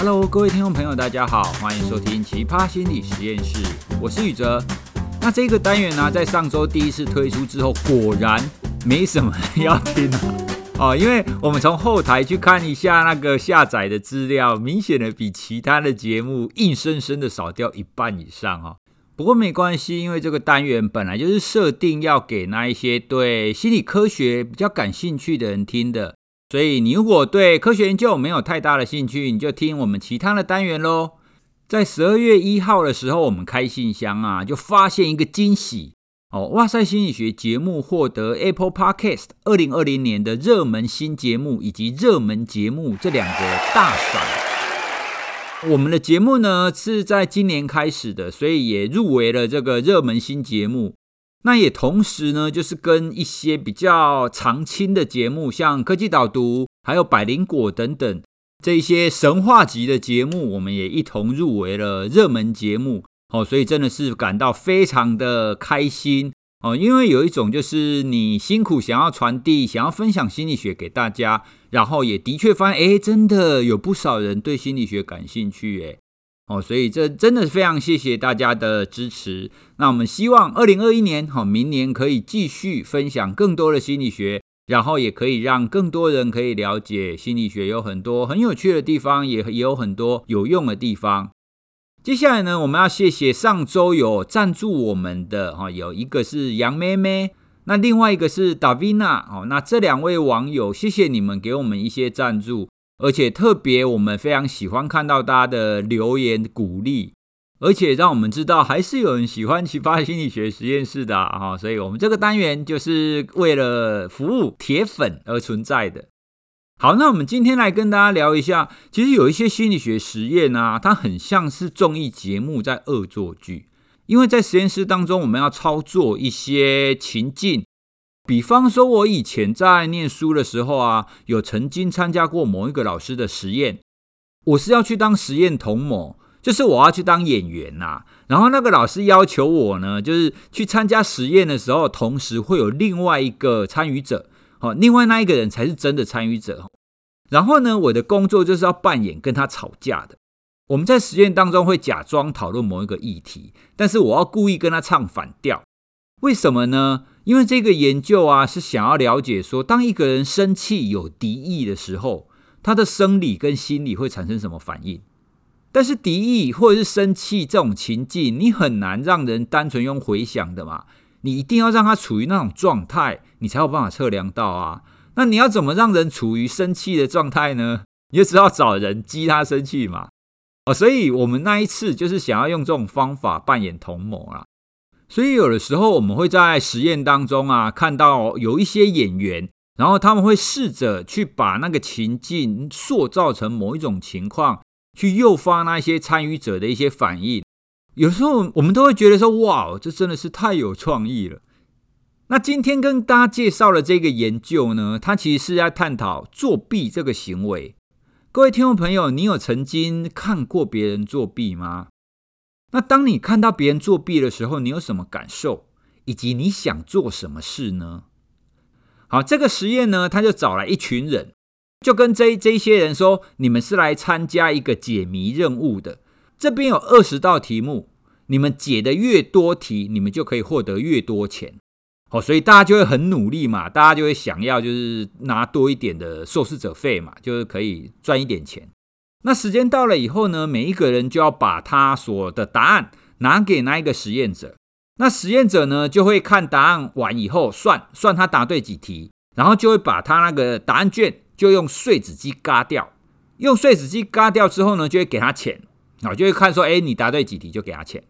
Hello，各位听众朋友，大家好，欢迎收听奇葩心理实验室，我是宇哲。那这个单元呢，在上周第一次推出之后，果然没什么人要听啊。哦，因为我们从后台去看一下那个下载的资料，明显的比其他的节目硬生生的少掉一半以上哦。不过没关系，因为这个单元本来就是设定要给那一些对心理科学比较感兴趣的人听的。所以，你如果对科学研究没有太大的兴趣，你就听我们其他的单元喽。在十二月一号的时候，我们开信箱啊，就发现一个惊喜哦！哇塞心理学节目获得 Apple Podcast 二零二零年的热门新节目以及热门节目这两个大赏。我们的节目呢是在今年开始的，所以也入围了这个热门新节目。那也同时呢，就是跟一些比较常青的节目，像科技导读、还有百灵果等等这些神话级的节目，我们也一同入围了热门节目。哦，所以真的是感到非常的开心哦，因为有一种就是你辛苦想要传递、想要分享心理学给大家，然后也的确发现，哎，真的有不少人对心理学感兴趣，哎。哦，所以这真的是非常谢谢大家的支持。那我们希望二零二一年，好，明年可以继续分享更多的心理学，然后也可以让更多人可以了解心理学有很多很有趣的地方，也也有很多有用的地方。接下来呢，我们要谢谢上周有赞助我们的哈，有一个是杨妹妹，那另外一个是 Davina 哦，那这两位网友，谢谢你们给我们一些赞助。而且特别，我们非常喜欢看到大家的留言鼓励，而且让我们知道还是有人喜欢奇葩心理学实验室的哈，所以我们这个单元就是为了服务铁粉而存在的。好，那我们今天来跟大家聊一下，其实有一些心理学实验啊，它很像是综艺节目在恶作剧，因为在实验室当中，我们要操作一些情境。比方说，我以前在念书的时候啊，有曾经参加过某一个老师的实验。我是要去当实验童模，就是我要去当演员呐。然后那个老师要求我呢，就是去参加实验的时候，同时会有另外一个参与者，好，另外那一个人才是真的参与者。然后呢，我的工作就是要扮演跟他吵架的。我们在实验当中会假装讨论某一个议题，但是我要故意跟他唱反调。为什么呢？因为这个研究啊，是想要了解说，当一个人生气有敌意的时候，他的生理跟心理会产生什么反应？但是敌意或者是生气这种情境，你很难让人单纯用回想的嘛，你一定要让他处于那种状态，你才有办法测量到啊。那你要怎么让人处于生气的状态呢？你就只好找人激他生气嘛。哦，所以我们那一次就是想要用这种方法扮演童模啊。所以有的时候我们会在实验当中啊，看到有一些演员，然后他们会试着去把那个情境塑造成某一种情况，去诱发那些参与者的一些反应。有时候我们都会觉得说：“哇，这真的是太有创意了。”那今天跟大家介绍的这个研究呢，它其实是在探讨作弊这个行为。各位听众朋友，你有曾经看过别人作弊吗？那当你看到别人作弊的时候，你有什么感受？以及你想做什么事呢？好，这个实验呢，他就找来一群人，就跟这这些人说：“你们是来参加一个解谜任务的。这边有二十道题目，你们解的越多题，你们就可以获得越多钱。好，所以大家就会很努力嘛，大家就会想要就是拿多一点的受试者费嘛，就是可以赚一点钱。”那时间到了以后呢，每一个人就要把他所的答案拿给那一个实验者。那实验者呢，就会看答案完以后算算他答对几题，然后就会把他那个答案卷就用碎纸机嘎掉。用碎纸机嘎掉之后呢，就会给他钱。好，就会看说，哎，你答对几题就给他钱。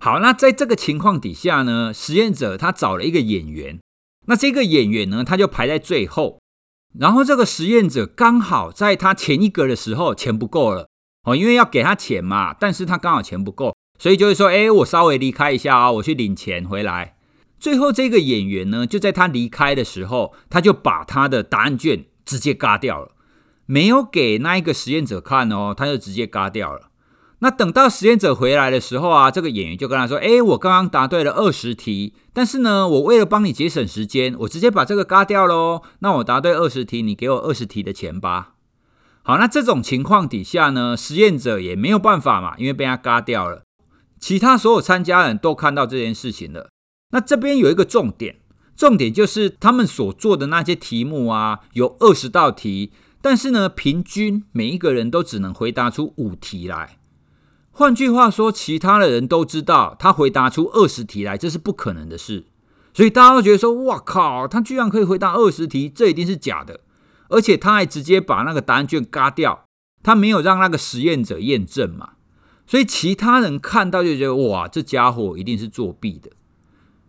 好，那在这个情况底下呢，实验者他找了一个演员。那这个演员呢，他就排在最后。然后这个实验者刚好在他前一格的时候钱不够了哦，因为要给他钱嘛，但是他刚好钱不够，所以就会说：“哎，我稍微离开一下啊，我去领钱回来。”最后这个演员呢，就在他离开的时候，他就把他的答案卷直接嘎掉了，没有给那一个实验者看哦，他就直接嘎掉了。那等到实验者回来的时候啊，这个演员就跟他说：“哎，我刚刚答对了二十题，但是呢，我为了帮你节省时间，我直接把这个嘎掉喽。那我答对二十题，你给我二十题的钱吧。”好，那这种情况底下呢，实验者也没有办法嘛，因为被他嘎掉了。其他所有参加人都看到这件事情了。那这边有一个重点，重点就是他们所做的那些题目啊，有二十道题，但是呢，平均每一个人都只能回答出五题来。换句话说，其他的人都知道他回答出二十题来，这是不可能的事。所以大家都觉得说：“哇靠，他居然可以回答二十题，这一定是假的。”而且他还直接把那个答案卷嘎掉，他没有让那个实验者验证嘛。所以其他人看到就觉得：“哇，这家伙一定是作弊的。”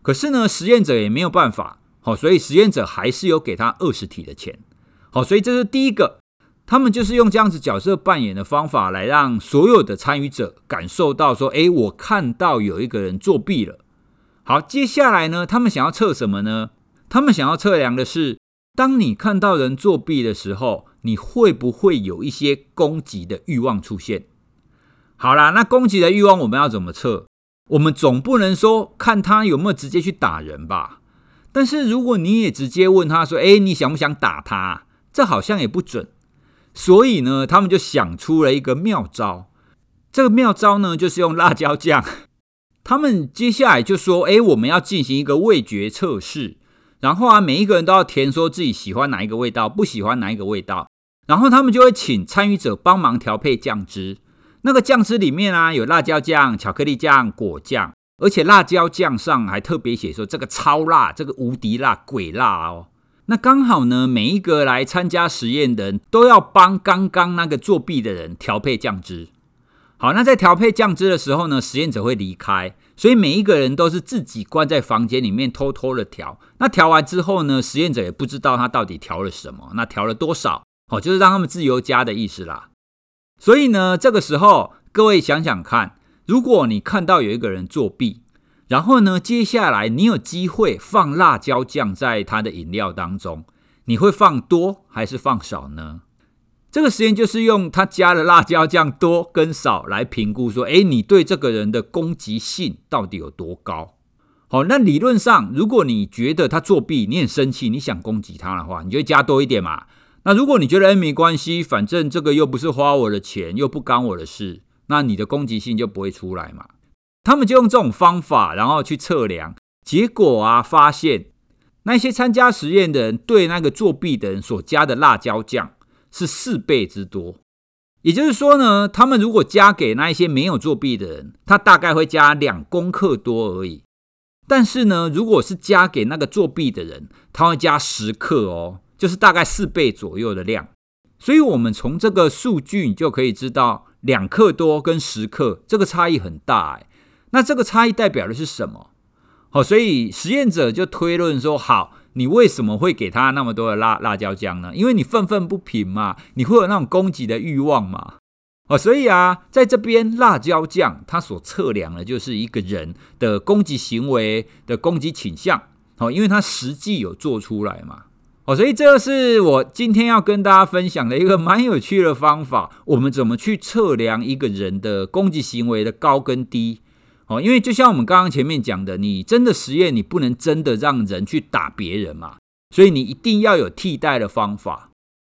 可是呢，实验者也没有办法，好，所以实验者还是有给他二十题的钱。好，所以这是第一个。他们就是用这样子角色扮演的方法来让所有的参与者感受到说：“诶，我看到有一个人作弊了。”好，接下来呢，他们想要测什么呢？他们想要测量的是，当你看到人作弊的时候，你会不会有一些攻击的欲望出现？好啦，那攻击的欲望我们要怎么测？我们总不能说看他有没有直接去打人吧？但是如果你也直接问他说：“诶，你想不想打他？”这好像也不准。所以呢，他们就想出了一个妙招。这个妙招呢，就是用辣椒酱。他们接下来就说：“诶，我们要进行一个味觉测试。然后啊，每一个人都要填说自己喜欢哪一个味道，不喜欢哪一个味道。然后他们就会请参与者帮忙调配酱汁。那个酱汁里面啊，有辣椒酱、巧克力酱、果酱，而且辣椒酱上还特别写说这个超辣，这个无敌辣，鬼辣哦。”那刚好呢，每一个来参加实验的人都要帮刚刚那个作弊的人调配酱汁。好，那在调配酱汁的时候呢，实验者会离开，所以每一个人都是自己关在房间里面偷偷的调。那调完之后呢，实验者也不知道他到底调了什么，那调了多少，好，就是让他们自由加的意思啦。所以呢，这个时候各位想想看，如果你看到有一个人作弊。然后呢，接下来你有机会放辣椒酱在他的饮料当中，你会放多还是放少呢？这个实验就是用他加了辣椒酱多跟少来评估，说，诶，你对这个人的攻击性到底有多高？好，那理论上，如果你觉得他作弊，你很生气，你想攻击他的话，你就加多一点嘛。那如果你觉得，诶，没关系，反正这个又不是花我的钱，又不干我的事，那你的攻击性就不会出来嘛。他们就用这种方法，然后去测量，结果啊，发现那些参加实验的人对那个作弊的人所加的辣椒酱是四倍之多。也就是说呢，他们如果加给那一些没有作弊的人，他大概会加两公克多而已。但是呢，如果是加给那个作弊的人，他会加十克哦，就是大概四倍左右的量。所以，我们从这个数据你就可以知道，两克多跟十克这个差异很大哎。那这个差异代表的是什么？好，所以实验者就推论说：好，你为什么会给他那么多的辣辣椒酱呢？因为你愤愤不平嘛，你会有那种攻击的欲望嘛。哦，所以啊，在这边辣椒酱它所测量的就是一个人的攻击行为的攻击倾向。好，因为它实际有做出来嘛。哦，所以这是我今天要跟大家分享的一个蛮有趣的方法。我们怎么去测量一个人的攻击行为的高跟低？哦，因为就像我们刚刚前面讲的，你真的实验，你不能真的让人去打别人嘛，所以你一定要有替代的方法。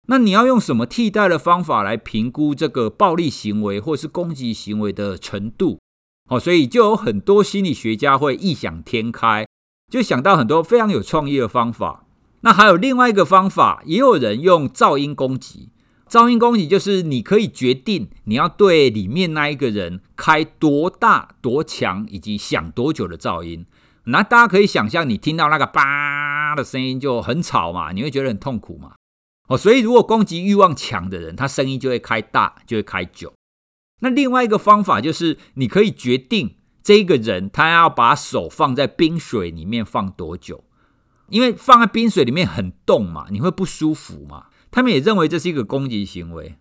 那你要用什么替代的方法来评估这个暴力行为或是攻击行为的程度？哦，所以就有很多心理学家会异想天开，就想到很多非常有创意的方法。那还有另外一个方法，也有人用噪音攻击。噪音攻击就是你可以决定你要对里面那一个人开多大、多强以及响多久的噪音。那大家可以想象，你听到那个叭的声音就很吵嘛，你会觉得很痛苦嘛。哦，所以如果攻击欲望强的人，他声音就会开大，就会开久。那另外一个方法就是，你可以决定这个人他要把手放在冰水里面放多久，因为放在冰水里面很冻嘛，你会不舒服嘛。他们也认为这是一个攻击行为。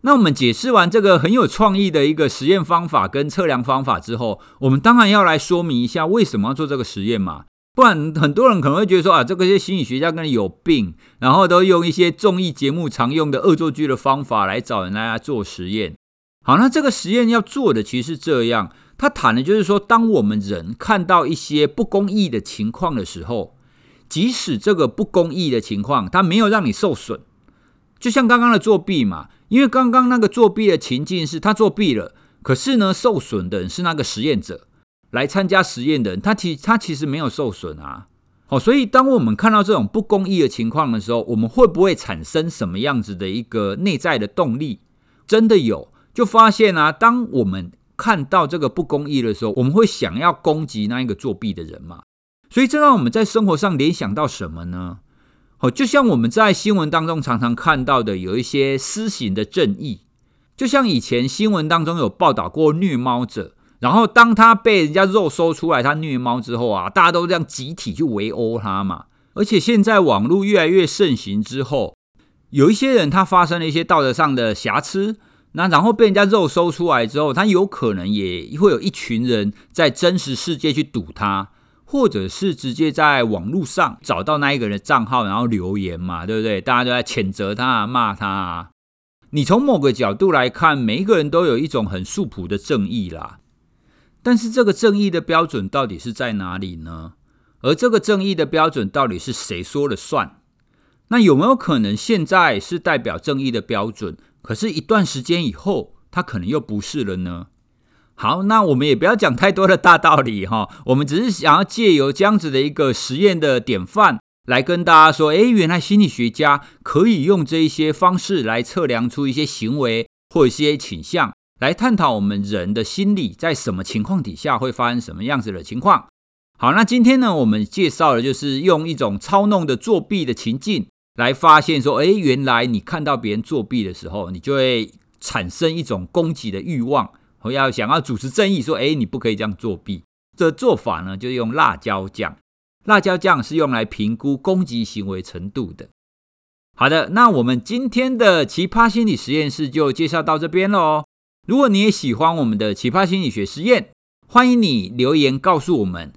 那我们解释完这个很有创意的一个实验方法跟测量方法之后，我们当然要来说明一下为什么要做这个实验嘛。不然很多人可能会觉得说啊，这个些心理学家跟你有病，然后都用一些综艺节目常用的恶作剧的方法来找人来做实验。好，那这个实验要做的其实是这样，他谈的就是说，当我们人看到一些不公义的情况的时候，即使这个不公义的情况它没有让你受损。就像刚刚的作弊嘛，因为刚刚那个作弊的情境是他作弊了，可是呢，受损的人是那个实验者，来参加实验的人，他其他其实没有受损啊。好，所以当我们看到这种不公义的情况的时候，我们会不会产生什么样子的一个内在的动力？真的有，就发现啊，当我们看到这个不公义的时候，我们会想要攻击那一个作弊的人嘛？所以这让我们在生活上联想到什么呢？好，就像我们在新闻当中常常看到的，有一些私刑的正义，就像以前新闻当中有报道过虐猫者，然后当他被人家肉搜出来他虐猫之后啊，大家都这样集体去围殴他嘛。而且现在网络越来越盛行之后，有一些人他发生了一些道德上的瑕疵，那然后被人家肉搜出来之后，他有可能也会有一群人在真实世界去堵他。或者是直接在网络上找到那一个人的账号，然后留言嘛，对不对？大家都在谴责他、骂他啊。你从某个角度来看，每一个人都有一种很素朴的正义啦。但是这个正义的标准到底是在哪里呢？而这个正义的标准到底是谁说了算？那有没有可能现在是代表正义的标准，可是一段时间以后，它可能又不是了呢？好，那我们也不要讲太多的大道理哈，我们只是想要借由这样子的一个实验的典范，来跟大家说，诶，原来心理学家可以用这一些方式来测量出一些行为或一些倾向，来探讨我们人的心理在什么情况底下会发生什么样子的情况。好，那今天呢，我们介绍的就是用一种操弄的作弊的情境，来发现说，诶，原来你看到别人作弊的时候，你就会产生一种攻击的欲望。我要想要主持正义，说：“哎，你不可以这样作弊。”这做法呢，就用辣椒酱。辣椒酱是用来评估攻击行为程度的。好的，那我们今天的奇葩心理实验室就介绍到这边喽。如果你也喜欢我们的奇葩心理学实验，欢迎你留言告诉我们。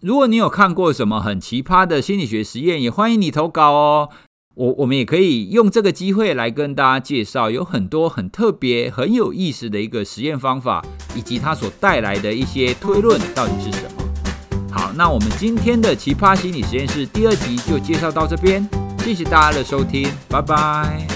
如果你有看过什么很奇葩的心理学实验，也欢迎你投稿哦。我我们也可以用这个机会来跟大家介绍，有很多很特别、很有意思的一个实验方法，以及它所带来的一些推论到底是什么。好，那我们今天的奇葩心理实验室第二集就介绍到这边，谢谢大家的收听，拜拜。